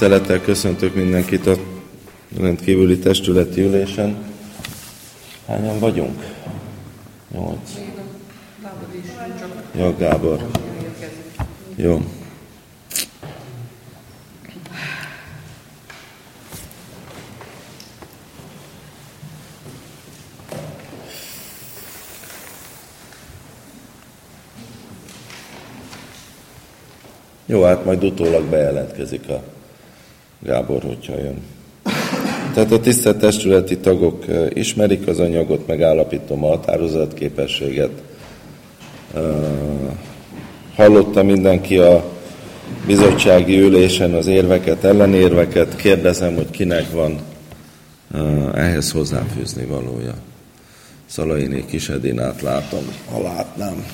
Szeretettel köszöntök mindenkit a rendkívüli testületi ülésen. Hányan vagyunk? Nyolc. Ja, Gábor. Jó. Jó, hát majd utólag bejelentkezik a Gábor, hogyha jön. Tehát a tisztelt testületi tagok eh, ismerik az anyagot, megállapítom a határozatképességet. Eh, hallotta mindenki a bizottsági ülésen az érveket, ellenérveket. Kérdezem, hogy kinek van eh, ehhez hozzáfűzni valója. Szalainé Kisedinát látom, ha látnám.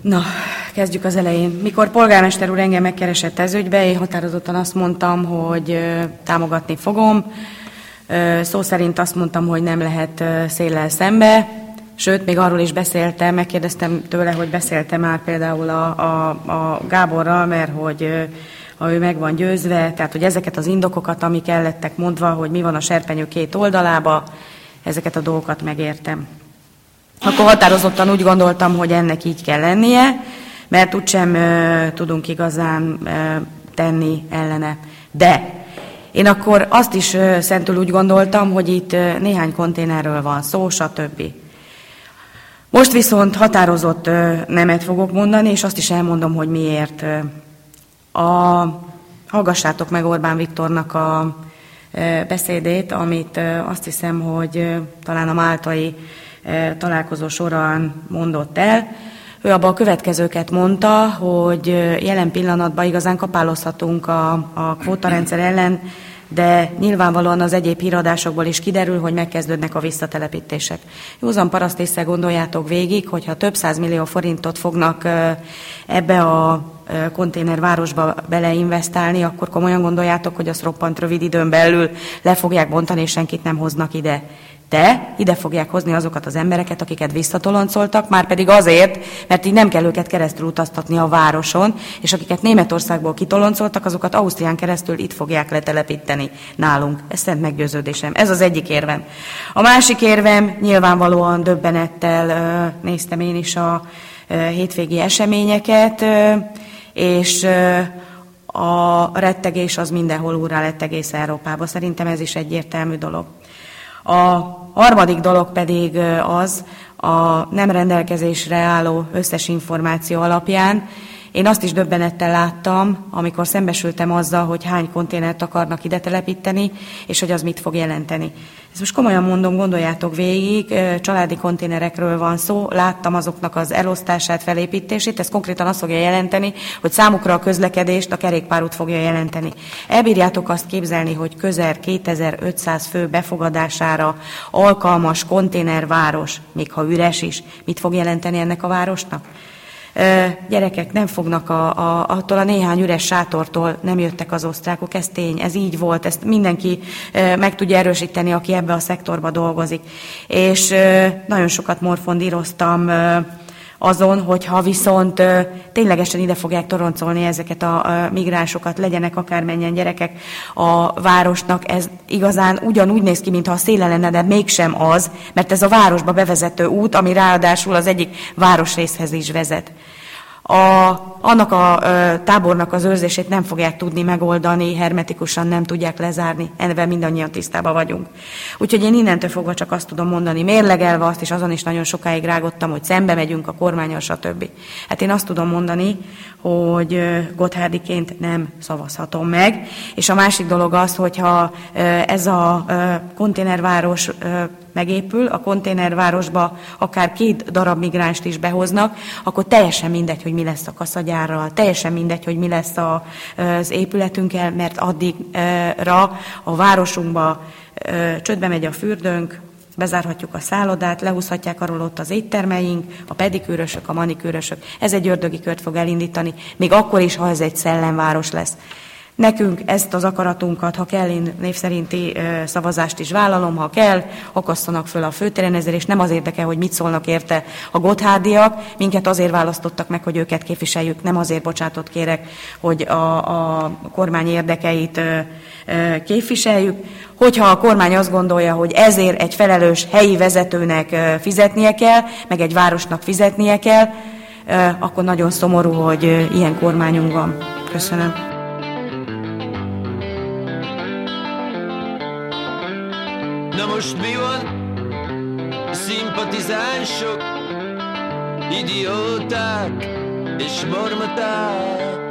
Na, kezdjük az elején. Mikor polgármester úr engem megkeresett ez ügybe, én határozottan azt mondtam, hogy támogatni fogom. Szó szerint azt mondtam, hogy nem lehet széllel szembe, sőt, még arról is beszéltem, megkérdeztem tőle, hogy beszéltem már például a, a, a Gáborral, mert hogy ha ő meg van győzve, tehát hogy ezeket az indokokat, amik ellettek mondva, hogy mi van a serpenyő két oldalába, ezeket a dolgokat megértem. Akkor határozottan úgy gondoltam, hogy ennek így kell lennie, mert úgysem ö, tudunk igazán ö, tenni ellene. De én akkor azt is ö, szentül úgy gondoltam, hogy itt ö, néhány konténerről van szó, stb. Most viszont határozott ö, nemet fogok mondani, és azt is elmondom, hogy miért. A, hallgassátok meg Orbán Viktornak a beszédét, amit azt hiszem, hogy talán a máltai találkozó során mondott el. Ő abban a következőket mondta, hogy jelen pillanatban igazán kapálozhatunk a, a kvótarendszer ellen, de nyilvánvalóan az egyéb híradásokból is kiderül, hogy megkezdődnek a visszatelepítések. Józan paraszt gondoljátok végig, hogyha több millió forintot fognak ebbe a konténervárosba beleinvestálni, akkor komolyan gondoljátok, hogy azt roppant rövid időn belül le fogják bontani, és senkit nem hoznak ide de ide fogják hozni azokat az embereket, akiket visszatoloncoltak, már pedig azért, mert így nem kell őket keresztül utaztatni a városon, és akiket Németországból kitoloncoltak, azokat Ausztrián keresztül itt fogják letelepíteni nálunk. Ez szent meggyőződésem. Ez az egyik érvem. A másik érvem nyilvánvalóan döbbenettel néztem én is a hétvégi eseményeket, és a rettegés az mindenhol úrá lett egész Európában. Szerintem ez is egyértelmű dolog. A harmadik dolog pedig az a nem rendelkezésre álló összes információ alapján, én azt is döbbenettel láttam, amikor szembesültem azzal, hogy hány konténert akarnak ide telepíteni, és hogy az mit fog jelenteni. Ezt most komolyan mondom, gondoljátok végig, családi konténerekről van szó, láttam azoknak az elosztását, felépítését, ez konkrétan azt fogja jelenteni, hogy számukra a közlekedést a kerékpárút fogja jelenteni. Elbírjátok azt képzelni, hogy közel 2500 fő befogadására alkalmas konténerváros, még ha üres is, mit fog jelenteni ennek a városnak? Gyerekek nem fognak a, a, attól a néhány üres sátortól nem jöttek az osztrákok, ez tény, ez így volt, ezt mindenki meg tudja erősíteni, aki ebbe a szektorba dolgozik. És nagyon sokat morfondíroztam azon, hogyha viszont ténylegesen ide fogják toroncolni ezeket a migránsokat, legyenek akármennyien gyerekek a városnak, ez igazán ugyanúgy néz ki, mintha a széle lenne, de mégsem az, mert ez a városba bevezető út, ami ráadásul az egyik városrészhez is vezet a, annak a ö, tábornak az őrzését nem fogják tudni megoldani, hermetikusan nem tudják lezárni, ennek mindannyian tisztában vagyunk. Úgyhogy én innentől fogva csak azt tudom mondani, mérlegelve azt, és azon is nagyon sokáig rágottam, hogy szembe megyünk a kormányal, stb. Hát én azt tudom mondani, hogy Gotthárdiként nem szavazhatom meg. És a másik dolog az, hogyha ez a konténerváros megépül, a konténervárosba akár két darab migránst is behoznak, akkor teljesen mindegy, hogy mi lesz a kaszagyárral, teljesen mindegy, hogy mi lesz az épületünkkel, mert addigra a városunkba csődbe megy a fürdőnk, bezárhatjuk a szállodát, lehúzhatják arról ott az éttermeink, a pedikűrösök, a manikűrösök. Ez egy ördögi kört fog elindítani, még akkor is, ha ez egy szellemváros lesz. Nekünk ezt az akaratunkat, ha kell, én név szerinti szavazást is vállalom, ha kell, akasszanak föl a főtéren ezzel, és nem az érdekel, hogy mit szólnak érte a gotthárdiak, minket azért választottak meg, hogy őket képviseljük, nem azért bocsátott kérek, hogy a, a kormány érdekeit képviseljük. Hogyha a kormány azt gondolja, hogy ezért egy felelős helyi vezetőnek fizetnie kell, meg egy városnak fizetnie kell, akkor nagyon szomorú, hogy ilyen kormányunk van. Köszönöm. Most mi van? Szimpatizánsok, idióták és mormaták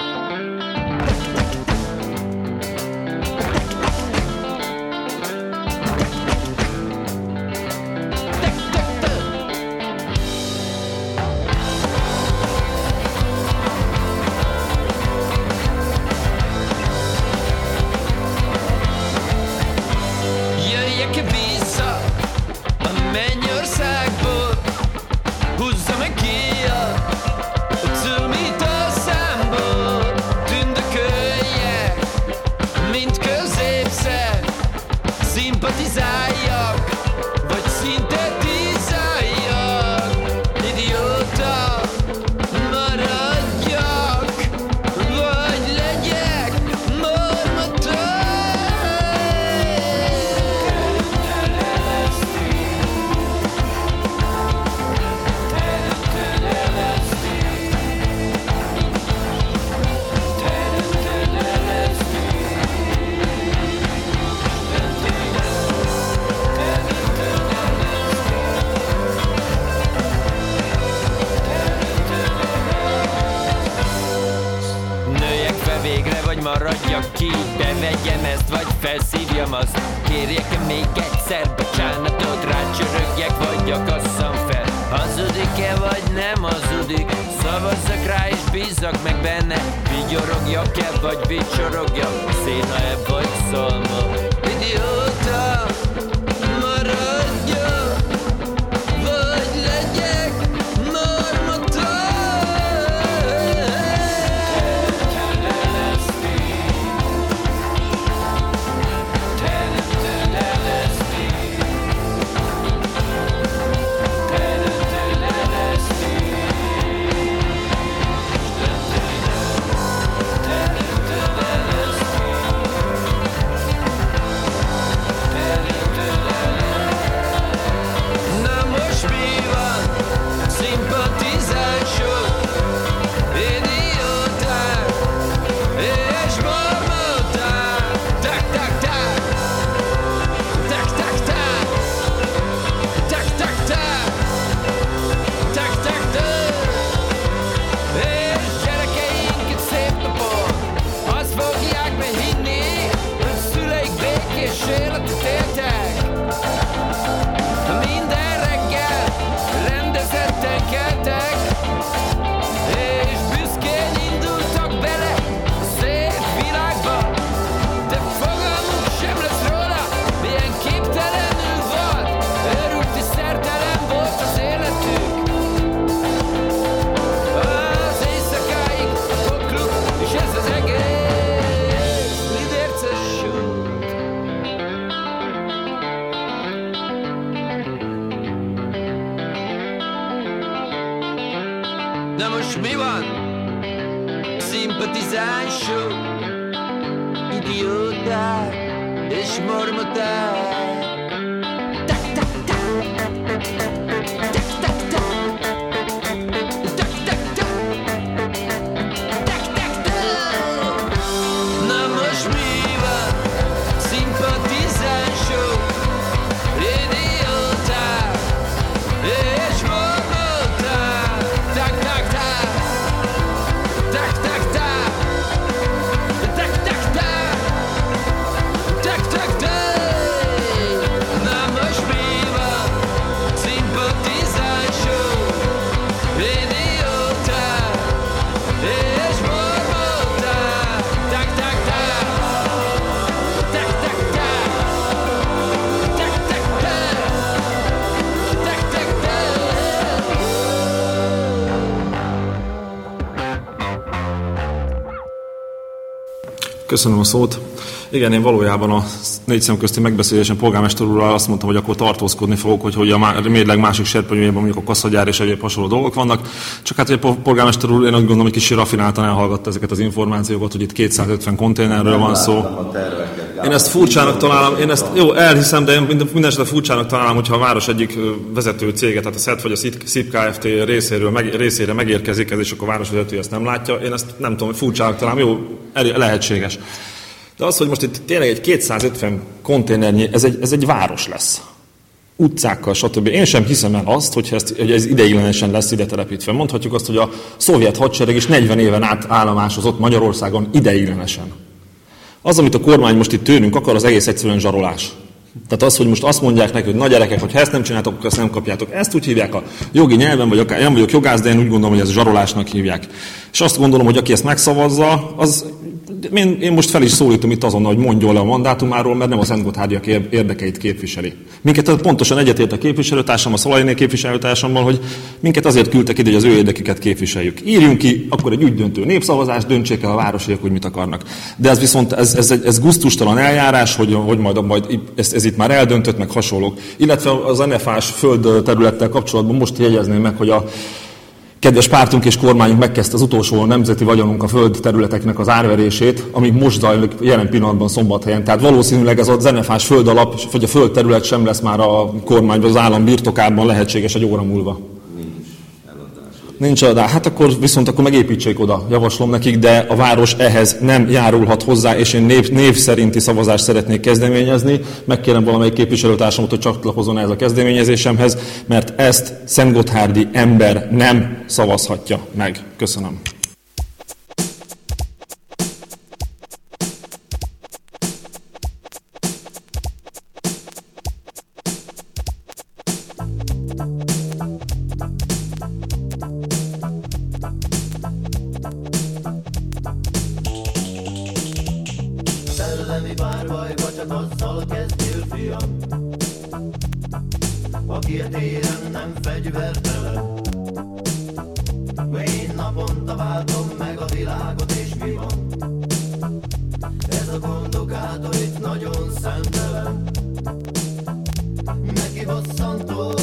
Köszönöm a szót. Igen, én valójában a négy szem közti megbeszélésen polgármester úrral azt mondtam, hogy akkor tartózkodni fogok, hogy, hogy a mérleg másik serpenyőjében mondjuk a kaszagyár és egyéb hasonló dolgok vannak. Csak hát, hogy a polgármester úr, én azt gondolom, hogy kicsit rafináltan elhallgatta ezeket az információkat, hogy itt 250 konténerről van szó. A terveket. Én ezt furcsának találom, én ezt jó, elhiszem, de én minden, esetre furcsának találom, hogyha a város egyik vezető cége, tehát a SZET vagy a SZIP Kft. részéről, meg, részére megérkezik ez, és akkor a városvezető ezt nem látja. Én ezt nem tudom, furcsának találom, jó, lehetséges. De az, hogy most itt tényleg egy 250 konténernyi, ez egy, ez egy város lesz. Utcákkal, stb. Én sem hiszem el azt, hogy, ezt, hogy ez ideiglenesen lesz ide telepítve. Mondhatjuk azt, hogy a szovjet hadsereg is 40 éven át állomásozott Magyarországon ideiglenesen. Az, amit a kormány most itt tőlünk akar, az egész egyszerűen zsarolás. Tehát az, hogy most azt mondják neki, hogy na gyerekek, hogy ha ezt nem csináltok, akkor ezt nem kapjátok. Ezt úgy hívják a jogi nyelven, vagy akár nem vagyok jogász, de én úgy gondolom, hogy ez zsarolásnak hívják. És azt gondolom, hogy aki ezt megszavazza, az én, én most fel is szólítom itt azonnal, hogy mondjon le a mandátumáról, mert nem a Szentgotthárdiak ér- érdekeit képviseli. Minket pontosan egyetért a képviselőtársam, a Szalainé képviselőtársammal, hogy minket azért küldtek ide, hogy az ő érdekeket képviseljük. Írjunk ki, akkor egy ügydöntő népszavazást, döntsék el a városiak, hogy mit akarnak. De ez viszont ez, ez, ez guztustalan eljárás, hogy, hogy majd, majd ez, ez, itt már eldöntött, meg hasonlók. Illetve az NFA-s földterülettel kapcsolatban most jegyezném meg, hogy a kedves pártunk és kormányunk megkezdte az utolsó nemzeti vagyonunk a föld területeknek az árverését, ami most zajlik jelen pillanatban szombathelyen. Tehát valószínűleg ez a zenefás föld alap, vagy a föld terület sem lesz már a kormány vagy az állam birtokában lehetséges egy óra múlva. Nincs adás. Hát akkor viszont akkor megépítsék oda, javaslom nekik, de a város ehhez nem járulhat hozzá, és én név, név szerinti szavazást szeretnék kezdeményezni. Megkérem valamelyik képviselőtársamat, hogy csatlakozzon ez a kezdeményezésemhez, mert ezt Szentgotthárdi ember nem szavazhatja meg. Köszönöm. Neki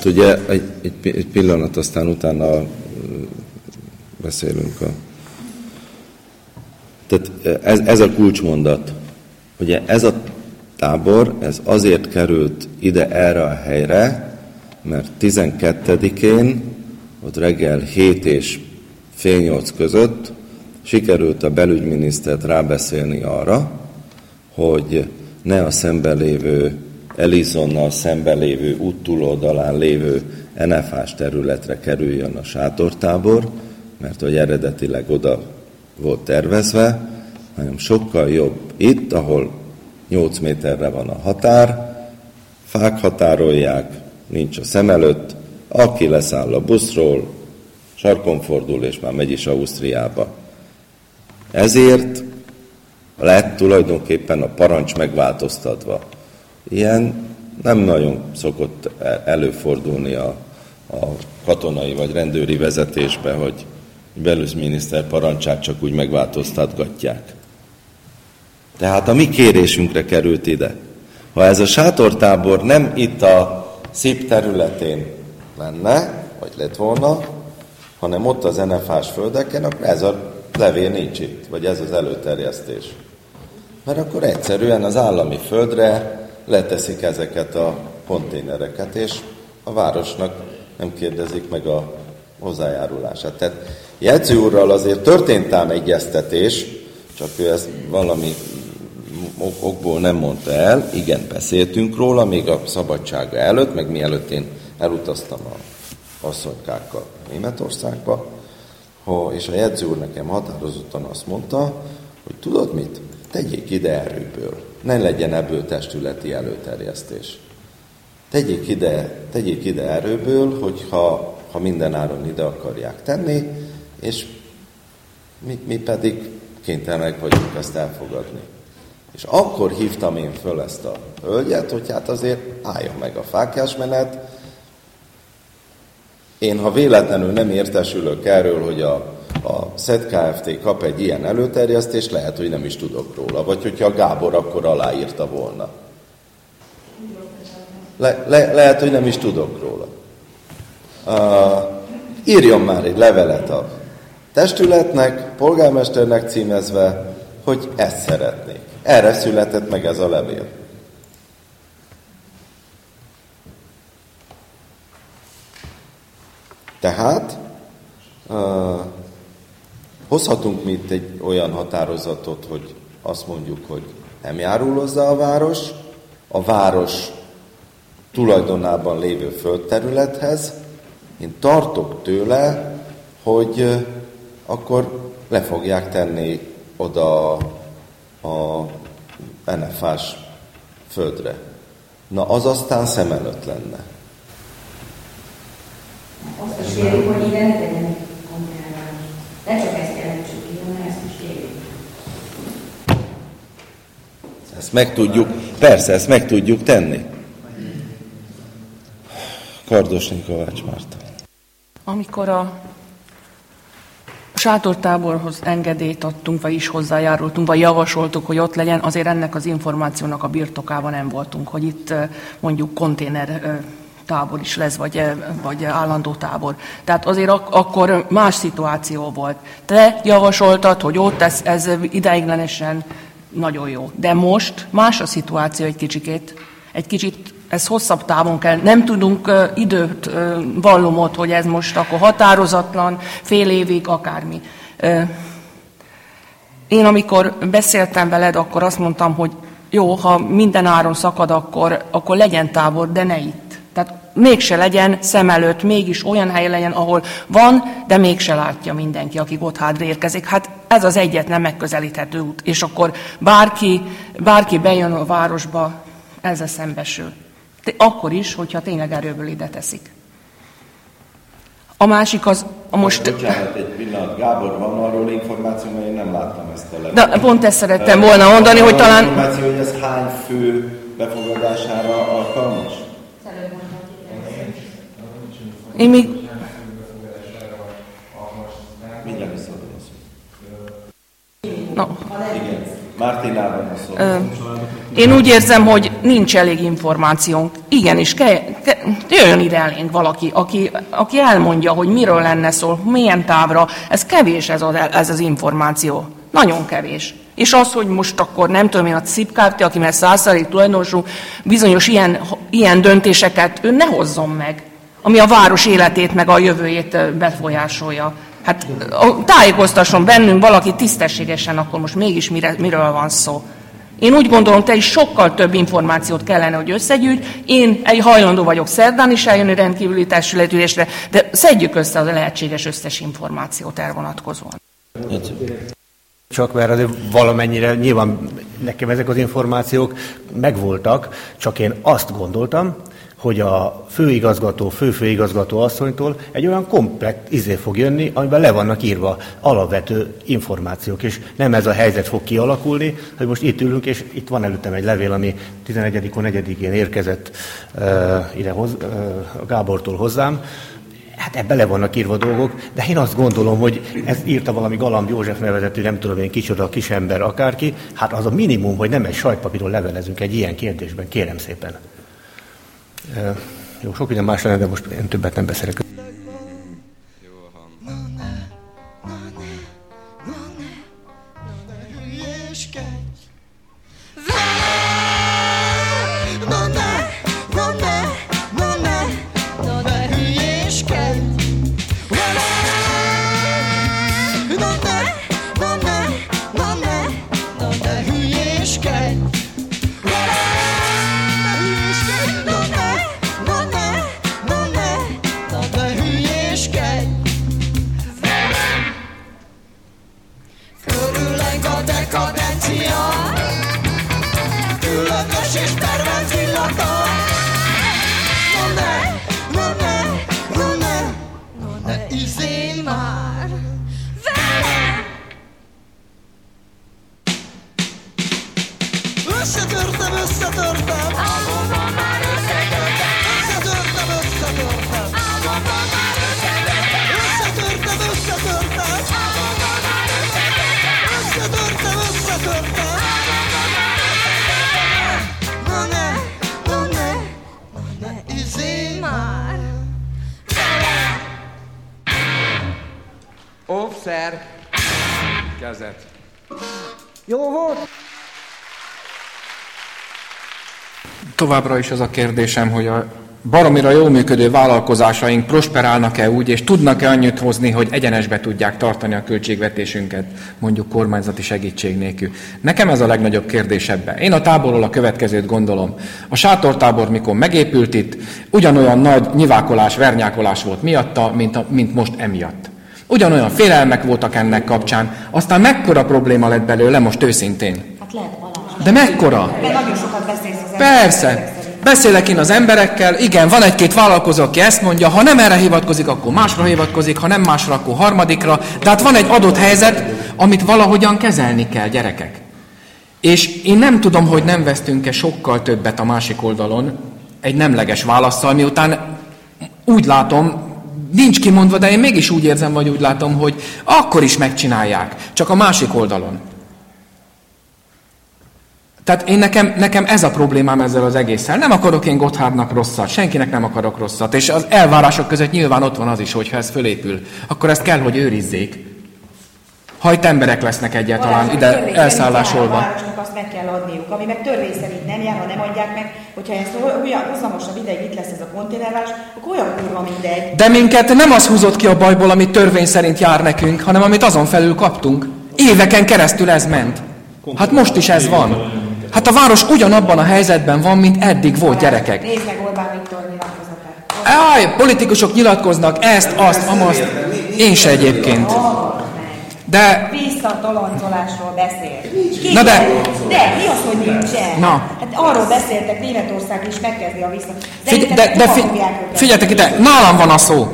Tehát ugye egy, egy, egy pillanat, aztán utána beszélünk a... Tehát ez, ez a kulcsmondat. Ugye ez a tábor, ez azért került ide erre a helyre, mert 12-én, ott reggel 7 és fél 8 között sikerült a belügyminisztert rábeszélni arra, hogy ne a szemben lévő Elizonnal szemben lévő út túloldalán lévő NFH-s területre kerüljön a sátortábor, mert hogy eredetileg oda volt tervezve, hanem sokkal jobb itt, ahol 8 méterre van a határ, fák határolják, nincs a szem előtt, aki leszáll a buszról, sarkon fordul, és már megy is Ausztriába. Ezért lett tulajdonképpen a parancs megváltoztatva. Ilyen nem nagyon szokott e- előfordulni a, a katonai vagy rendőri vezetésbe, hogy belügyminiszter parancsát csak úgy megváltoztatgatják. Tehát a mi kérésünkre került ide. Ha ez a sátortábor nem itt a szép területén lenne, vagy lett volna, hanem ott az NFH-s földeken, akkor ez a levél nincs itt, vagy ez az előterjesztés. Mert akkor egyszerűen az állami földre leteszik ezeket a konténereket, és a városnak nem kérdezik meg a hozzájárulását. Tehát jegyző úrral azért történt ám egyeztetés, csak ő ezt valami ok- okból nem mondta el. Igen, beszéltünk róla, még a szabadsága előtt, meg mielőtt én elutaztam a asszonykákkal Németországba, és a jegyző úr nekem határozottan azt mondta, hogy tudod mit? Tegyék ide erőből. Ne legyen ebből testületi előterjesztés. Tegyék ide, tegyék ide erőből, hogyha ha minden áron ide akarják tenni, és mi, mi pedig kénytelenek vagyunk ezt elfogadni. És akkor hívtam én föl ezt a hölgyet, hogy hát azért álljon meg a fákjásmenet. Én, ha véletlenül nem értesülök erről, hogy a, a SZED Kft. kap egy ilyen előterjesztést, lehet, hogy nem is tudok róla. Vagy hogyha Gábor akkor aláírta volna. Le, le, lehet, hogy nem is tudok róla. Uh, írjon már egy levelet a testületnek, polgármesternek címezve, hogy ezt szeretnék. Erre született meg ez a levél. Tehát uh, hozhatunk mi itt egy olyan határozatot, hogy azt mondjuk, hogy nem járul hozzá a város, a város tulajdonában lévő földterülethez. Én tartok tőle, hogy akkor le fogják tenni oda a NFA-s földre. Na, az aztán szem előtt lenne. Azt is kérjük, hogy ide ne tegyen. Ne csak ezt jelentsük ki, hanem ezt is kérjük. Ezt meg tudjuk, persze, ezt meg tudjuk tenni. Kardosnyi Kovács Márta. Amikor a sátortáborhoz engedélyt adtunk, vagy is hozzájárultunk, vagy javasoltuk, hogy ott legyen, azért ennek az információnak a birtokában nem voltunk, hogy itt mondjuk konténer tábor is lesz, vagy, vagy állandó tábor. Tehát azért ak- akkor más szituáció volt. Te javasoltad, hogy ott ez, ez ideiglenesen nagyon jó. De most más a szituáció egy kicsikét. Egy kicsit ez hosszabb távon kell. Nem tudunk időt, uh, vallomot, hogy ez most akkor határozatlan, fél évig, akármi. Én amikor beszéltem veled, akkor azt mondtam, hogy jó, ha minden áron szakad, akkor, akkor legyen tábor, de ne itt. Tehát mégse legyen szem előtt, mégis olyan hely legyen, ahol van, de mégse látja mindenki, aki Gotthardra érkezik. Hát ez az egyetlen megközelíthető út. És akkor bárki, bárki bejön a városba, ezzel szembesül. De akkor is, hogyha tényleg erőből ide teszik. A másik az, a most... Bocsánat, egy pillanat. Gábor, van arról információ, mert én nem láttam ezt a levelet. De pont ezt szerettem volna mondani, hogy talán... információ, hogy ez hány fő befogadására alkalmas? Én még Na, Igen. Mártinában a szó. Én úgy érzem, hogy nincs elég információnk. Igenis, ke, ke, jöjjön ide elénk valaki, aki, aki elmondja, hogy miről lenne szó, milyen távra. Ez kevés ez az, ez az információ. Nagyon kevés. És az, hogy most akkor nem tudom én, a CIP Kft., aki már százszerék tulajdonosú, bizonyos ilyen, ilyen döntéseket ő ne hozzon meg, ami a város életét meg a jövőjét ö, befolyásolja. Hát tájékoztasson bennünk valaki tisztességesen, akkor most mégis mire, miről van szó. Én úgy gondolom, te is sokkal több információt kellene, hogy összegyűjts. Én egy hajlandó vagyok szerdán is eljönni rendkívüli testületülésre, de szedjük össze a lehetséges összes információt elvonatkozóan. Csak mert azért valamennyire nyilván nekem ezek az információk megvoltak, csak én azt gondoltam, hogy a főigazgató, főfőigazgató asszonytól egy olyan komplekt izé fog jönni, amiben le vannak írva alapvető információk, és nem ez a helyzet fog kialakulni, hogy most itt ülünk, és itt van előttem egy levél, ami 11 4-én érkezett uh, ide hoz, uh, Gábortól hozzám, Hát ebbe le vannak írva dolgok, de én azt gondolom, hogy ez írta valami Galamb József nevezetű, nem tudom én kicsoda, kisember, akárki, hát az a minimum, hogy nem egy sajtpapíron levelezünk egy ilyen kérdésben, kérem szépen. Jó, sok minden más lenne, de most én többet nem beszélek. Továbbra is az a kérdésem, hogy a baromira jól működő vállalkozásaink prosperálnak-e úgy, és tudnak-e annyit hozni, hogy egyenesbe tudják tartani a költségvetésünket, mondjuk kormányzati segítség nélkül. Nekem ez a legnagyobb kérdés ebben. Én a táborról a következőt gondolom. A sátortábor, mikor megépült itt, ugyanolyan nagy nyivákolás, vernyákolás volt miatta, mint, a, mint most emiatt. Ugyanolyan félelmek voltak ennek kapcsán, aztán mekkora probléma lett belőle, most őszintén. Hát lehet. De mekkora? Persze. Beszélek én az emberekkel, igen, van egy-két vállalkozó, aki ezt mondja, ha nem erre hivatkozik, akkor másra hivatkozik, ha nem másra, akkor harmadikra. De hát van egy adott helyzet, amit valahogyan kezelni kell, gyerekek. És én nem tudom, hogy nem vesztünk-e sokkal többet a másik oldalon egy nemleges válaszsal, miután úgy látom, nincs kimondva, de én mégis úgy érzem, vagy úgy látom, hogy akkor is megcsinálják, csak a másik oldalon. Tehát én nekem, nekem ez a problémám ezzel az egésszel. Nem akarok én Gotthardnak rosszat, senkinek nem akarok rosszat. És az elvárások között nyilván ott van az is, hogy ha ez fölépül, akkor ezt kell, hogy őrizzék. ha itt emberek lesznek egyáltalán ide elszállásolva. A városnak azt meg kell adniuk, ami meg törvény szerint nem jár, ha nem adják meg, hogyha ezt olyan hozamosabb ideig itt lesz ez a konténerváros, akkor olyan kurva mindegy. De minket nem az húzott ki a bajból, amit törvény szerint jár nekünk, hanem amit azon felül kaptunk. Éveken keresztül ez ment. Hát most is ez van. Hát a város ugyanabban a helyzetben van, mint eddig volt gyerekek. Nézd meg Orbán Viktor nyilatkozatát. Áj, politikusok nyilatkoznak ezt, azt, amazt. Én se egyébként. De Visszatoloncolásról beszél. Ki Na de- De, mi az, hogy nincsen? Na. Hát arról beszéltek, Németország is megkezdi a vissza. Figy- de, de fi- figyeljetek ide, nálam van a szó.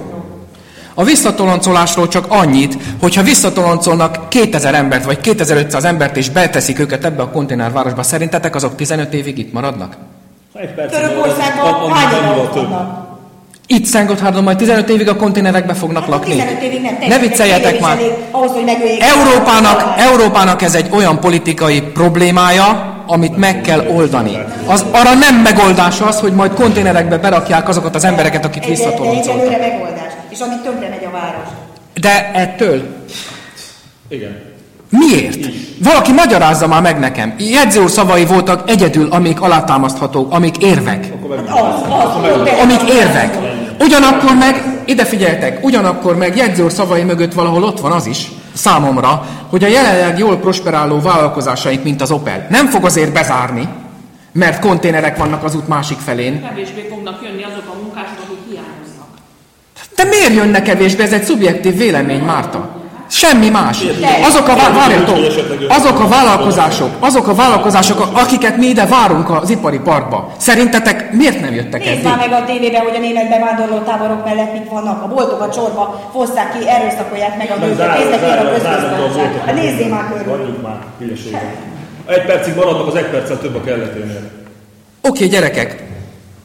A visszatoloncolásról csak annyit, hogyha visszatoloncolnak 2000 embert, vagy 2500 embert, és beteszik őket ebbe a konténervárosba, szerintetek azok 15 évig itt maradnak? Törökországban hányan vannak? Itt Szentgotthardon majd 15 évig a konténerekbe fognak Hát lakni. 15 évig nem. Ne vicceljetek már! Ahhoz, hogy. Európának, Európának ez egy olyan politikai problémája, amit meg kell oldani. Az arra nem megoldás az, hogy majd konténerekbe berakják azokat az embereket, akik visszatoloncoltak. És amit tönkre megy a város. De ettől Igen. Miért? Valaki magyarázza már meg nekem. Jegyző szavai voltak egyedül, amik alátámaszthatók, amik érvek. Az, az, Amik érvek. Ugyanakkor meg, ide figyeltek, ugyanakkor meg jegyző szavai mögött valahol ott van az is, számomra, hogy a jelenleg jól prosperáló vállalkozásaink, mint az Opel, nem fog azért bezárni, mert konténerek vannak az út másik felén. Kevésbé fognak jönni azok a munkások, akik hiányoznak. De miért jönne kevésbé? Ez egy szubjektív vélemény, Márta. Semmi más. Azok a, vá- várjatok, azok a vállalkozások, azok a vállalkozások, akiket mi ide várunk az ipari parkba, szerintetek miért nem jöttek Nézd eddig? már meg a tévében, hogy a német bevándorló táborok mellett mik vannak. A boltokat sorba fosszák ki, erőszakolják meg a nőket. Ki a. Hát nézzél már körül. Már. Egy percig maradnak, az egy perccel több a kelleténél. Oké, gyerekek,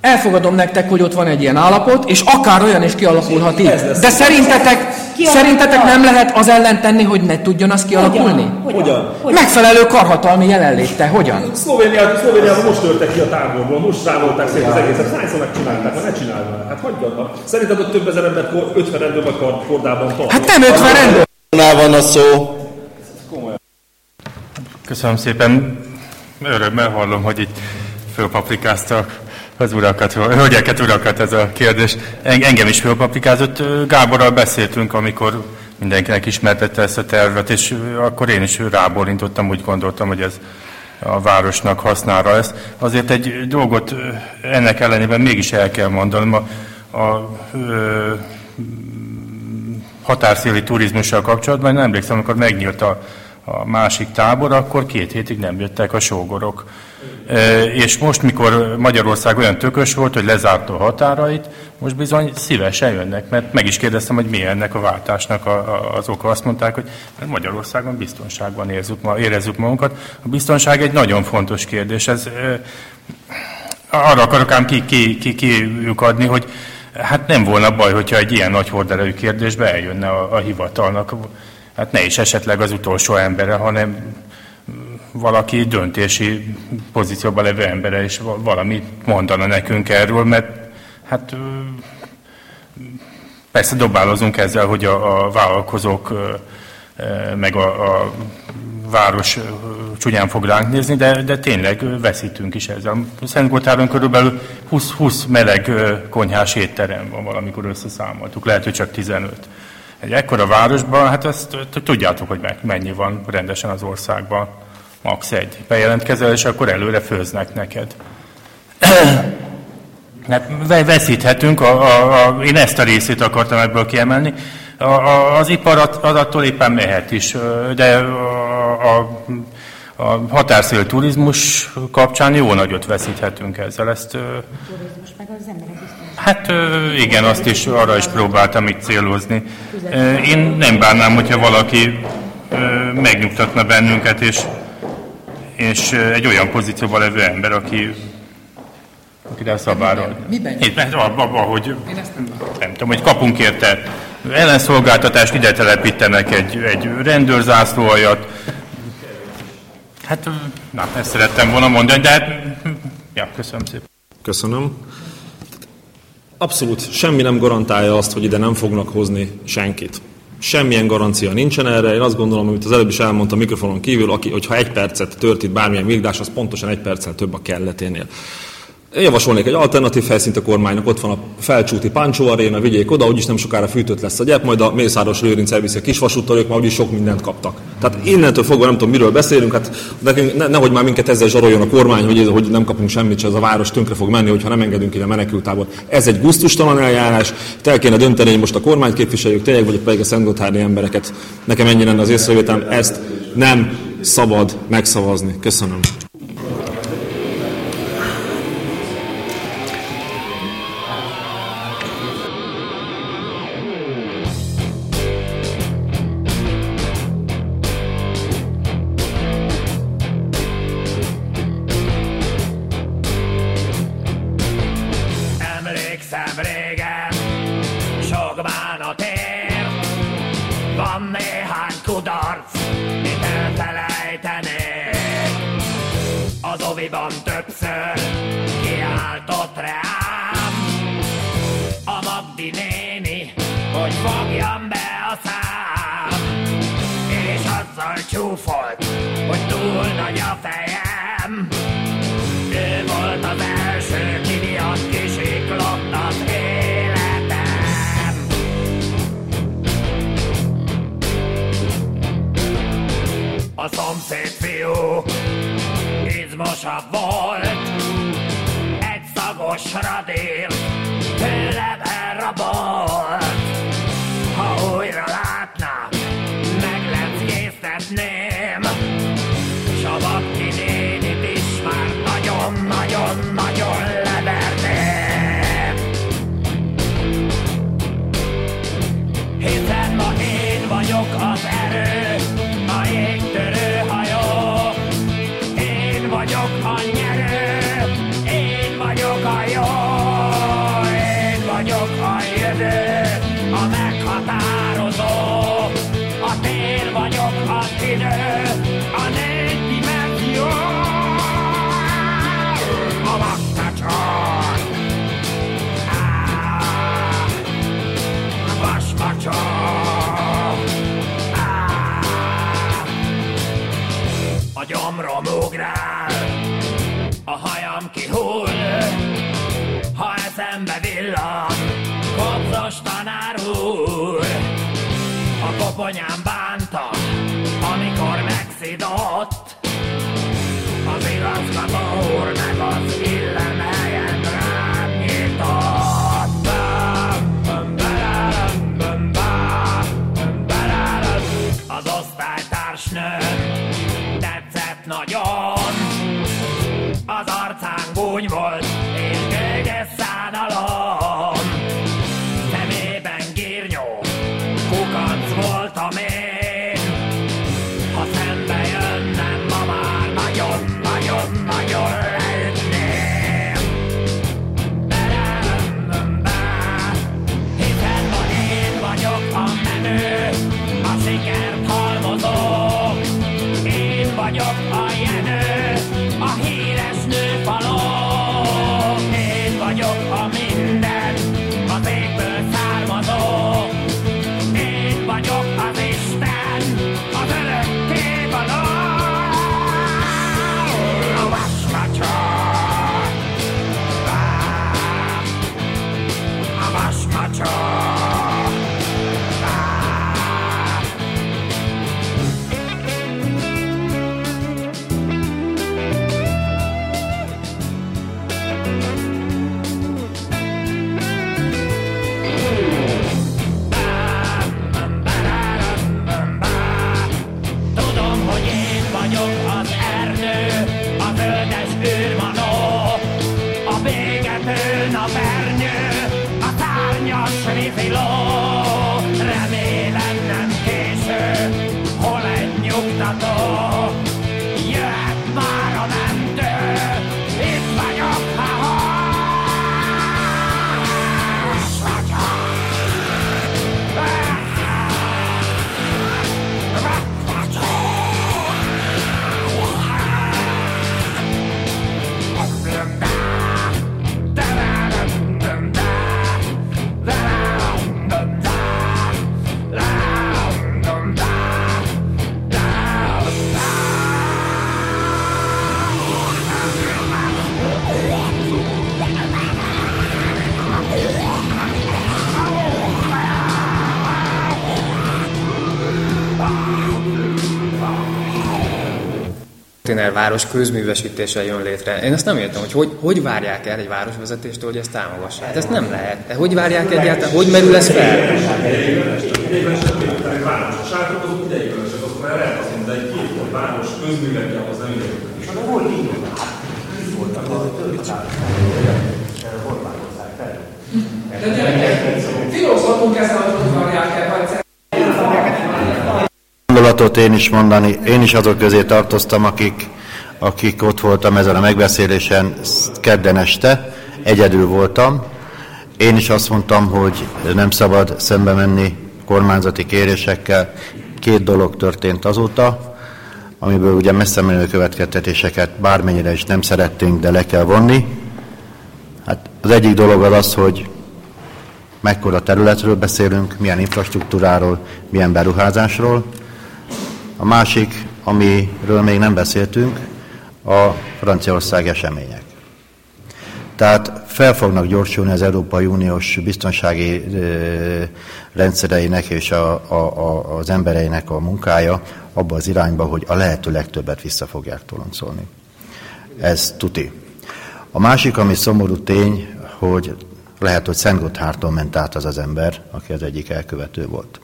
elfogadom nektek, hogy ott van egy ilyen állapot, és akár olyan is kialakulhat így. De szerintetek, szerintetek nem lehet az ellen tenni, hogy ne tudjon az kialakulni? Hogyan? Megfelelő karhatalmi jelenléte, hogyan? Szlovéniában, Szlovéniában most törtek ki a táborból, most számolták szét az egészet. Hányszor megcsinálták? Hát ne csináld már. Hát már. Szerinted ott több ezer ember kor- 50 rendőr vagy kor- kordában tart? Hát nem 50 rendőr. Van a szó. Köszönöm szépen. Örömmel hallom, hogy itt fölpaprikáztak az urakat, hölgyeket, urakat ez a kérdés. En- Engem is fölpaprikázott. Gáborral beszéltünk, amikor mindenkinek ismertette ezt a tervet, és akkor én is rábólintottam, úgy gondoltam, hogy ez a városnak hasznára lesz. Azért egy dolgot ennek ellenében mégis el kell mondanom. A, a ö, határszéli turizmussal kapcsolatban, én emlékszem, amikor megnyílt a, a másik tábor, akkor két hétig nem jöttek a sógorok. És most, mikor Magyarország olyan tökös volt, hogy lezárta a határait, most bizony szívesen jönnek, mert meg is kérdeztem, hogy mi ennek a váltásnak a, az oka. Azt mondták, hogy mert Magyarországon biztonságban érezzük, ma, érezzük magunkat. A biztonság egy nagyon fontos kérdés. Ez, arra akarok ám ki, ki, ki, hogy hát nem volna baj, hogyha egy ilyen nagy horderejű kérdésbe eljönne a, a hivatalnak. Hát ne is esetleg az utolsó embere, hanem valaki döntési pozícióban levő embere is va- valamit mondana nekünk erről, mert hát persze dobálozunk ezzel, hogy a, a vállalkozók meg a, a város csúnyán fog ránk nézni, de, de tényleg veszítünk is ezzel. Szentgottáron körülbelül 20, 20 meleg konyhás étterem van, valamikor összeszámoltuk, lehet, hogy csak 15. Egy ekkora városban, hát azt tudjátok, hogy me- mennyi van rendesen az országban. Max egy. Bejelentkezel, és akkor előre főznek neked. Hát ve- veszíthetünk, a, a, a, én ezt a részét akartam ebből kiemelni. A, a, az ipar az az attól éppen mehet is, de a, a, a határszél turizmus kapcsán jó nagyot veszíthetünk ezzel. Ezt, ö, Hát ö, igen, azt is, arra is próbáltam itt célozni. Én nem bánnám, hogyha valaki megnyugtatna bennünket, és, és egy olyan pozícióban levő ember, aki akire a szabára. Miben? Mert abban, abba, hogy nem tudom, hogy kapunk érte ellenszolgáltatást, ide telepítenek egy, egy rendőrzászlóaljat. Hát, na, ezt szerettem volna mondani, de hát, ja, köszönöm szépen. Köszönöm. Abszolút semmi nem garantálja azt, hogy ide nem fognak hozni senkit. Semmilyen garancia nincsen erre. Én azt gondolom, amit az előbb is elmondtam mikrofonon kívül, aki, hogyha egy percet tört itt bármilyen végdás, az pontosan egy perccel több a kelleténél. Én javasolnék egy alternatív helyszínt a kormánynak, ott van a felcsúti Pancsó Aréna, vigyék oda, úgyis nem sokára fűtött lesz a gyep, majd a Mészáros Lőrinc elviszi a kisvasúttal, ők már úgyis sok mindent kaptak. Tehát innentől fogva nem tudom, miről beszélünk, hát nekünk, ne, nehogy már minket ezzel zsaroljon a kormány, hogy, hogy nem kapunk semmit, se ez a város tönkre fog menni, hogyha nem engedünk ide menekültábor. Ez egy gusztustalan eljárás, el kéne dönteni, hogy most a kormányt képviseljük tényleg, vagy pedig a szentgotthárdi embereket. Nekem ennyi lenne az észrevételem, ezt nem szabad megszavazni. Köszönöm. A négy dimenzió. A vaktacsor. A vasmacsor. A gyomrom ugrál, a hajam kihull, ha eszembe villan, kopzos tanár. A koponyám Boing, boing. Konténerváros közművesítése jön létre. Én ezt nem értem, hogy hogy, hogy várják el egy városvezetéstől, hogy ezt támogassa. Hát ezt nem lehet. De hogy várják egyáltalán, hogy merül ez fel? A sátorok azok ideiglenesek, azok már lehet azt mondani, de egy két város közművekkel az nem ideiglenes. Filozhatunk ezzel, hogy várják el, egyszer gondolatot én is mondani. Én is azok közé tartoztam, akik, akik ott voltam ezen a megbeszélésen kedden este. Egyedül voltam. Én is azt mondtam, hogy nem szabad szembe menni kormányzati kérésekkel. Két dolog történt azóta, amiből ugye messze menő következtetéseket bármennyire is nem szerettünk, de le kell vonni. Hát az egyik dolog az az, hogy mekkora területről beszélünk, milyen infrastruktúráról, milyen beruházásról. A másik, amiről még nem beszéltünk, a Franciaország események. Tehát fel fognak gyorsulni az Európai Uniós biztonsági rendszereinek és a, a, a, az embereinek a munkája abba az irányba, hogy a lehető legtöbbet vissza fogják toloncolni. Ez tuti. A másik, ami szomorú tény, hogy lehet, hogy Szent Gotthártól ment át az az ember, aki az egyik elkövető volt.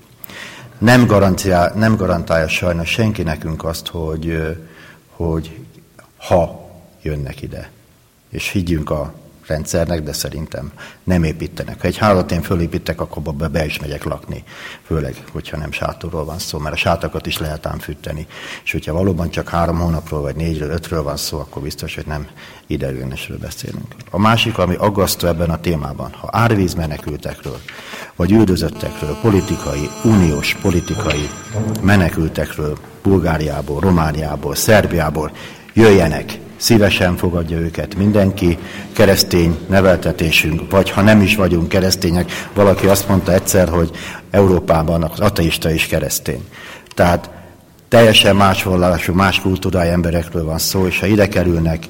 Nem, garancia, nem garantálja sajnos senki nekünk azt, hogy, hogy ha jönnek ide, és higgyünk a rendszernek, de szerintem nem építenek. Ha egy házat én fölépítek, akkor be, be is megyek lakni. Főleg, hogyha nem sátorról van szó, mert a sátakat is lehet ám fűteni. És hogyha valóban csak három hónapról, vagy négyről, ötről van szó, akkor biztos, hogy nem ideiglenesről beszélünk. A másik, ami aggasztó ebben a témában, ha árvíz menekültekről, vagy üldözöttekről, politikai, uniós politikai menekültekről, Bulgáriából, Romániából, Szerbiából jöjjenek, szívesen fogadja őket mindenki, keresztény neveltetésünk, vagy ha nem is vagyunk keresztények, valaki azt mondta egyszer, hogy Európában az ateista is keresztény. Tehát teljesen más vallású, más kultúrájú emberekről van szó, és ha ide kerülnek,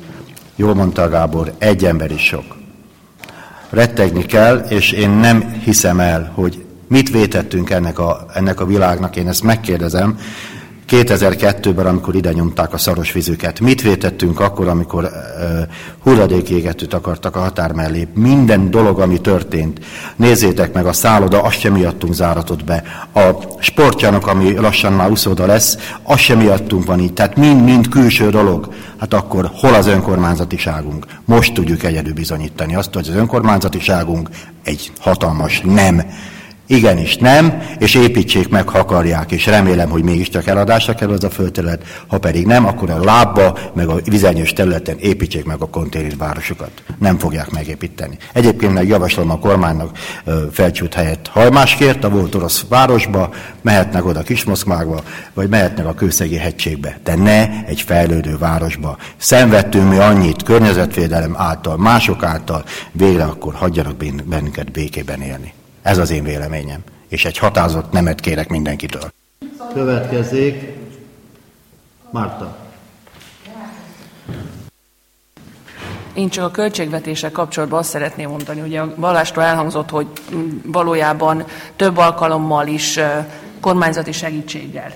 jól mondta Gábor, egy ember is sok. Rettegni kell, és én nem hiszem el, hogy mit vétettünk ennek a, ennek a világnak, én ezt megkérdezem, 2002-ben, amikor ide nyomták a szaros vizüket. Mit vétettünk akkor, amikor uh, hulladékégetőt akartak a határ mellé? Minden dolog, ami történt. Nézzétek meg, a szálloda, azt sem miattunk záratott be. A sportjának, ami lassan már úszóda lesz, azt sem miattunk van így. Tehát mind-mind külső dolog. Hát akkor hol az önkormányzatiságunk? Most tudjuk egyedül bizonyítani azt, hogy az önkormányzatiságunk egy hatalmas nem. Igenis nem, és építsék meg, ha akarják, és remélem, hogy mégiscsak eladásra kerül az a földterület, ha pedig nem, akkor a lábba, meg a vizenyős területen építsék meg a konténervárosokat. Nem fogják megépíteni. Egyébként meg javaslom a kormánynak felcsút helyett hajmáskért, a volt orosz városba, mehetnek oda Kismoszkvágba, vagy mehetnek a Kőszegi hegységbe, de ne egy fejlődő városba. Szenvedtünk mi annyit környezetvédelem által, mások által, végre akkor hagyjanak bennünket békében élni. Ez az én véleményem. És egy határozott nemet kérek mindenkitől. Következzék Márta. Én csak a költségvetéssel kapcsolatban azt szeretném mondani, hogy a Balástól elhangzott, hogy valójában több alkalommal is kormányzati segítséggel.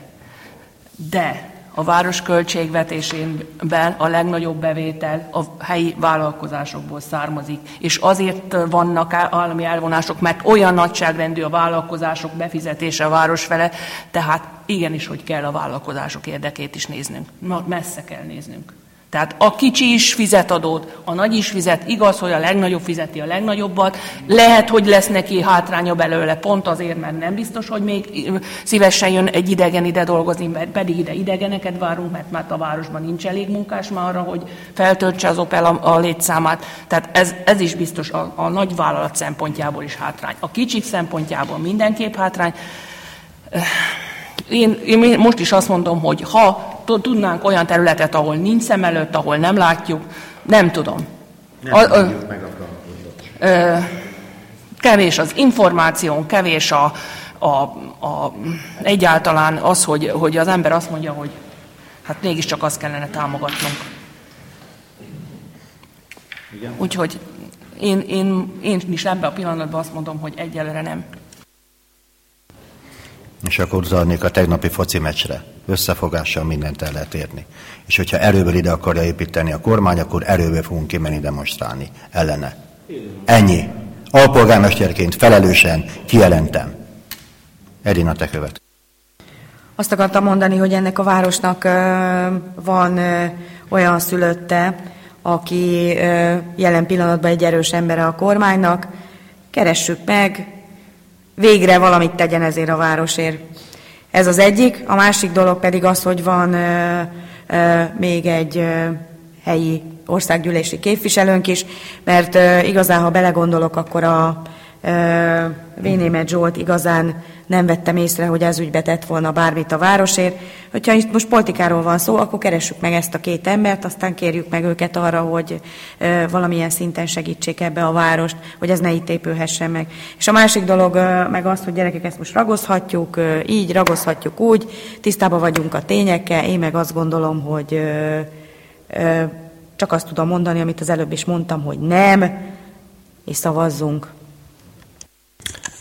De a város költségvetésében a legnagyobb bevétel a helyi vállalkozásokból származik. És azért vannak állami elvonások, mert olyan nagyságrendű a vállalkozások befizetése a város fele, tehát igenis, hogy kell a vállalkozások érdekét is néznünk. Messze kell néznünk. Tehát a kicsi is fizet adót, a nagy is fizet, igaz, hogy a legnagyobb fizeti a legnagyobbat, lehet, hogy lesz neki hátránya belőle, pont azért, mert nem biztos, hogy még szívesen jön egy idegen ide dolgozni, mert pedig ide idegeneket várunk, mert már a városban nincs elég munkás már arra, hogy feltöltse az Opel a, a létszámát. Tehát ez, ez is biztos a, a nagy vállalat szempontjából is hátrány. A kicsik szempontjából mindenképp hátrány. Én, én most is azt mondom, hogy ha tudnánk olyan területet, ahol nincs szem előtt, ahol nem látjuk, nem tudom. Nem a, a, meg a ö, kevés az információ, kevés a, a, a, egyáltalán az, hogy, hogy az ember azt mondja, hogy hát mégiscsak azt kellene támogatnunk. Igen. Úgyhogy én, én, én is ebben a pillanatban azt mondom, hogy egyelőre nem. És akkor utalnék a tegnapi foci meccsre. Összefogással mindent el lehet érni. És hogyha erőből ide akarja építeni a kormány, akkor erőből fogunk kimenni demonstrálni ellene. Ennyi. Alpolgármesterként felelősen kijelentem. Edina, te követ. Azt akartam mondani, hogy ennek a városnak van olyan szülötte, aki jelen pillanatban egy erős embere a kormánynak. Keressük meg, végre valamit tegyen ezért a városért. Ez az egyik. A másik dolog pedig az, hogy van ö, ö, még egy ö, helyi országgyűlési képviselőnk is, mert ö, igazán, ha belegondolok, akkor a Vénémet Zsolt igazán nem vettem észre, hogy ez ügybe tett volna bármit a városért. Hogyha itt most politikáról van szó, akkor keressük meg ezt a két embert, aztán kérjük meg őket arra, hogy valamilyen szinten segítsék ebbe a várost, hogy ez ne itt épülhessen meg. És a másik dolog meg az, hogy gyerekek, ezt most ragozhatjuk, így ragozhatjuk úgy, tisztában vagyunk a tényekkel, én meg azt gondolom, hogy csak azt tudom mondani, amit az előbb is mondtam, hogy nem, és szavazzunk.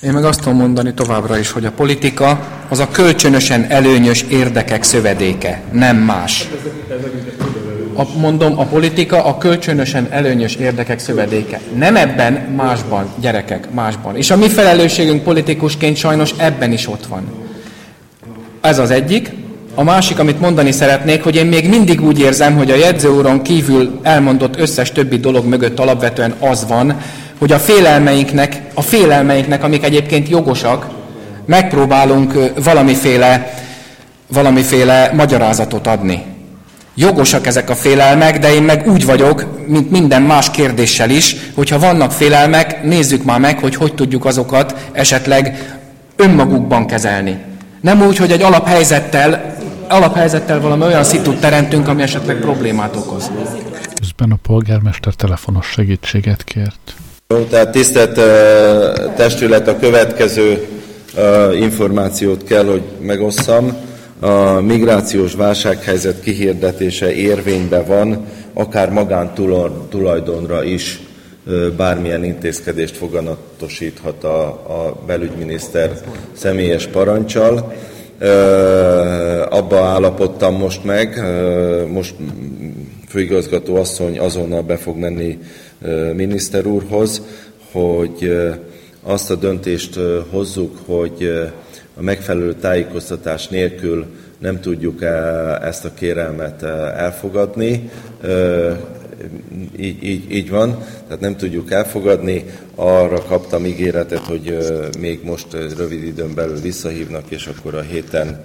Én meg azt tudom mondani továbbra is, hogy a politika az a kölcsönösen előnyös érdekek szövedéke, nem más. A, mondom, a politika a kölcsönösen előnyös érdekek szövedéke. Nem ebben, másban, gyerekek, másban. És a mi felelősségünk politikusként sajnos ebben is ott van. Ez az egyik. A másik, amit mondani szeretnék, hogy én még mindig úgy érzem, hogy a jegyzőúron kívül elmondott összes többi dolog mögött alapvetően az van, hogy a félelmeinknek, a félelmeinknek, amik egyébként jogosak, megpróbálunk valamiféle, valamiféle magyarázatot adni. Jogosak ezek a félelmek, de én meg úgy vagyok, mint minden más kérdéssel is, hogyha vannak félelmek, nézzük már meg, hogy hogy tudjuk azokat esetleg önmagukban kezelni. Nem úgy, hogy egy alaphelyzettel, alaphelyzettel valami olyan szitut teremtünk, ami esetleg problémát okoz. Közben a polgármester telefonos segítséget kért. Jó, tehát tisztelt testület, a következő információt kell, hogy megosszam. A migrációs válsághelyzet kihirdetése érvényben van, akár magántulajdonra is bármilyen intézkedést foganatosíthat a, a belügyminiszter személyes parancsal. Abba állapodtam most meg, most főigazgató asszony azonnal be fog menni miniszter úrhoz, hogy azt a döntést hozzuk, hogy a megfelelő tájékoztatás nélkül nem tudjuk ezt a kérelmet elfogadni. Így, így, így van, tehát nem tudjuk elfogadni. Arra kaptam ígéretet, hogy még most rövid időn belül visszahívnak, és akkor a héten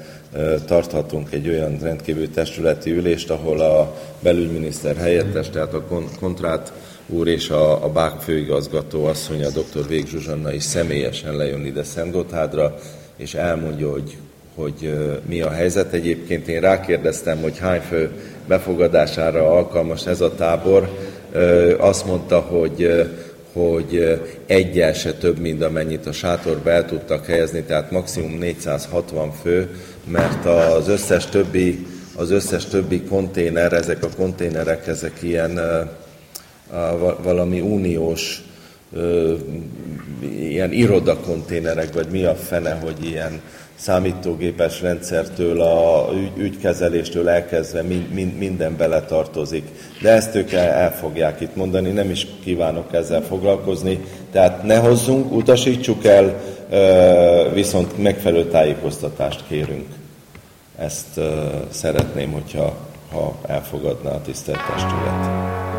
tarthatunk egy olyan rendkívül testületi ülést, ahol a belügyminiszter helyettes, tehát a kontrát úr és a, a BÁK főigazgató asszonya, dr. Vég Zsuzsanna is személyesen lejön ide Szentgotthádra, és elmondja, hogy, hogy mi a helyzet. Egyébként én rákérdeztem, hogy hány fő befogadására alkalmas ez a tábor. Azt mondta, hogy hogy egyel se több, mint amennyit a sátorba el tudtak helyezni, tehát maximum 460 fő, mert az összes többi, az összes többi konténer, ezek a konténerek, ezek ilyen valami uniós ilyen irodakonténerek, vagy mi a fene, hogy ilyen számítógépes rendszertől, a ügy, ügykezeléstől elkezdve mind, mind, minden beletartozik. De ezt ők el, el fogják itt mondani, nem is kívánok ezzel foglalkozni. Tehát ne hozzunk, utasítsuk el, viszont megfelelő tájékoztatást kérünk. Ezt szeretném, hogyha ha elfogadná a tisztelt testület.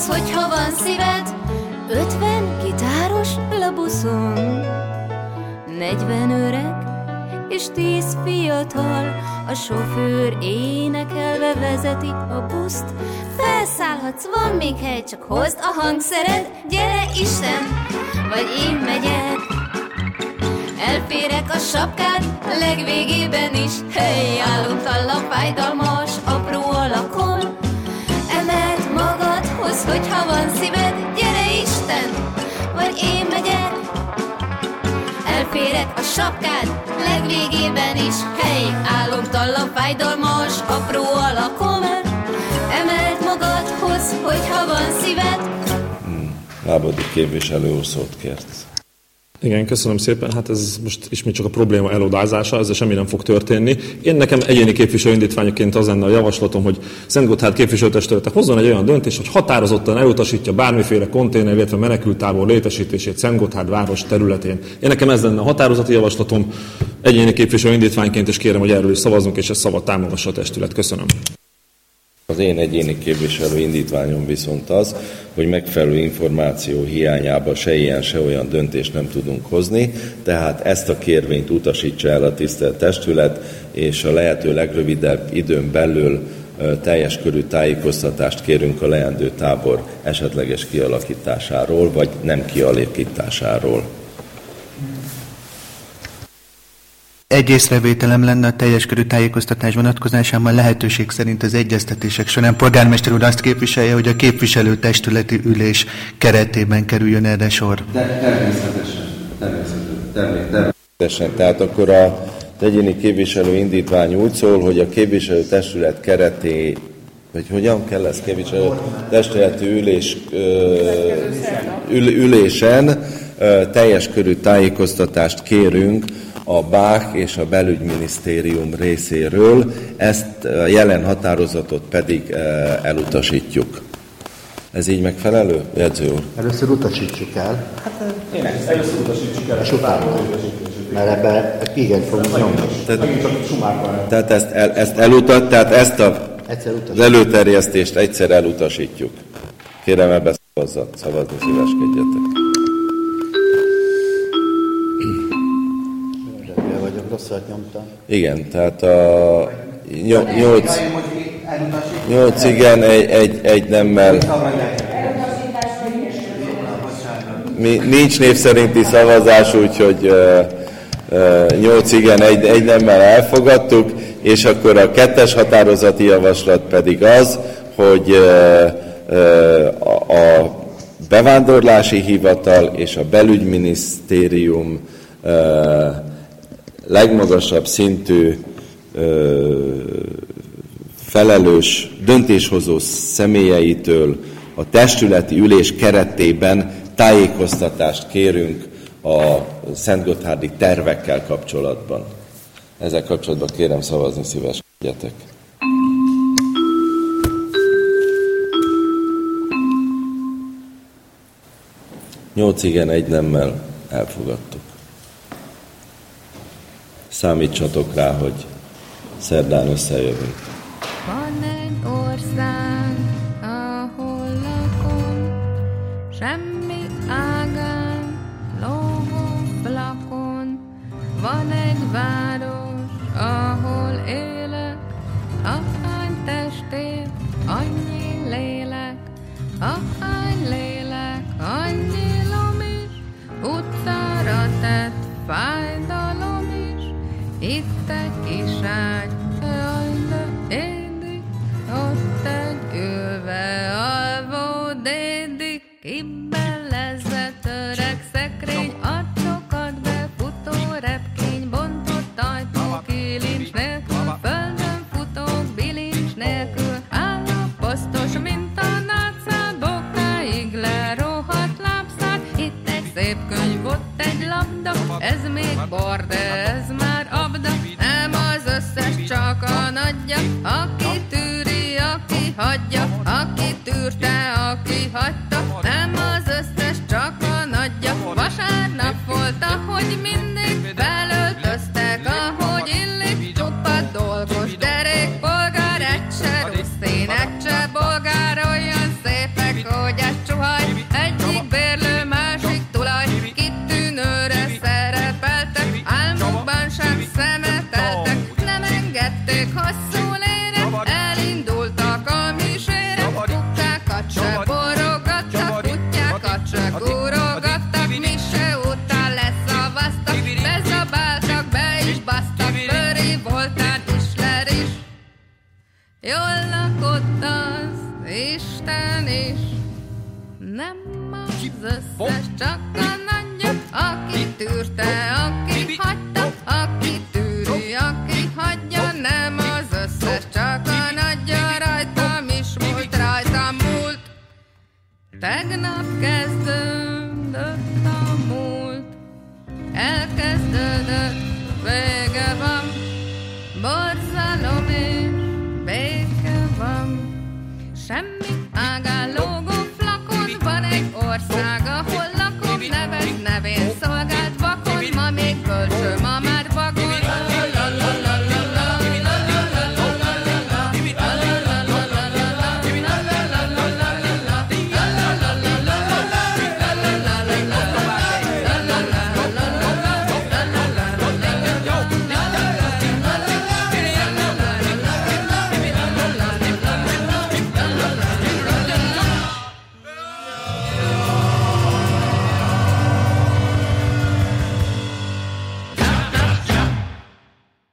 Magadhoz, hogyha van szíved, ötven gitáros labuszon. Negyven öreg és tíz fiatal, a sofőr énekelve vezeti a buszt. Felszállhatsz, van még hely, csak hozd a hangszered, gyere Isten, vagy én megyek. Elférek a sapkád legvégében is, hey, álomtalan, fájdalmas, apró alakom. Emeld magadhoz, hogyha van szíved, gyere Isten, vagy én megyek. Elférek a sapkád legvégében is, hey, álomtalan, fájdalmas, apró alakom. Emeld magadhoz, hogyha van szíved, Lábadi képviselő szót kért. Igen, köszönöm szépen. Hát ez most ismét csak a probléma elodázása, ezzel semmi nem fog történni. Én nekem egyéni képviselőindítványoként az lenne a javaslatom, hogy Szent Gotthárd képviselőtestülete hozzon egy olyan döntést, hogy határozottan elutasítja bármiféle konténer, illetve menekültábor létesítését Szent Gotthárd város területén. Én nekem ez lenne a határozati javaslatom egyéni képviselőindítványként, és kérem, hogy erről is szavazzunk, és ezt szavat támogassa a testület. Köszönöm. Az én egyéni képviselő indítványom viszont az, hogy megfelelő információ hiányában se ilyen, se olyan döntést nem tudunk hozni, tehát ezt a kérvényt utasítsa el a tisztelt testület, és a lehető legrövidebb időn belül teljes körű tájékoztatást kérünk a leendő tábor esetleges kialakításáról, vagy nem kialakításáról. Egy észrevételem lenne a teljes körű tájékoztatás vonatkozásában lehetőség szerint az egyeztetések során polgármester úr azt képviselje, hogy a képviselő testületi ülés keretében kerüljön erre sor. De természetesen, természetesen, természetesen. Tehát akkor a egyéni képviselő indítvány úgy szól, hogy a képviselő testület kereté, vagy hogyan kell ezt képviselő testületi ülés, ö, ül, ülésen ö, teljes körű tájékoztatást kérünk a BÁK és a belügyminisztérium részéről, ezt a jelen határozatot pedig ö, elutasítjuk. Ez így megfelelő, jegyző úr? Először utasítsuk el, Hát én ezt először utasítsuk el. és utána. Mert ebbe igen fogunk nyomni. Tehát, tehát ezt, el, ezt elutat, tehát ezt a, az előterjesztést egyszer elutasítjuk. Kérem ebbe szavazzat, szavazni szíveskedjetek. Rosszat nyomtam. Igen, tehát a nyol- nyolc, nyolc igen, egy, egy, egy nemmel. Mi, nincs név szerinti szavazás, úgyhogy ö, ö, nyolc igen, egy, egy nemmel elfogadtuk, és akkor a kettes határozati javaslat pedig az, hogy ö, a, a bevándorlási hivatal és a belügyminisztérium legmagasabb szintű felelős döntéshozó személyeitől a testületi ülés keretében tájékoztatást kérünk a Szentgotthárdi tervekkel kapcsolatban. Ezzel kapcsolatban kérem szavazni szíveskedjetek. Nyolc igen, egy nemmel elfogadtuk. Számítsatok rá, hogy szerdán összejövünk.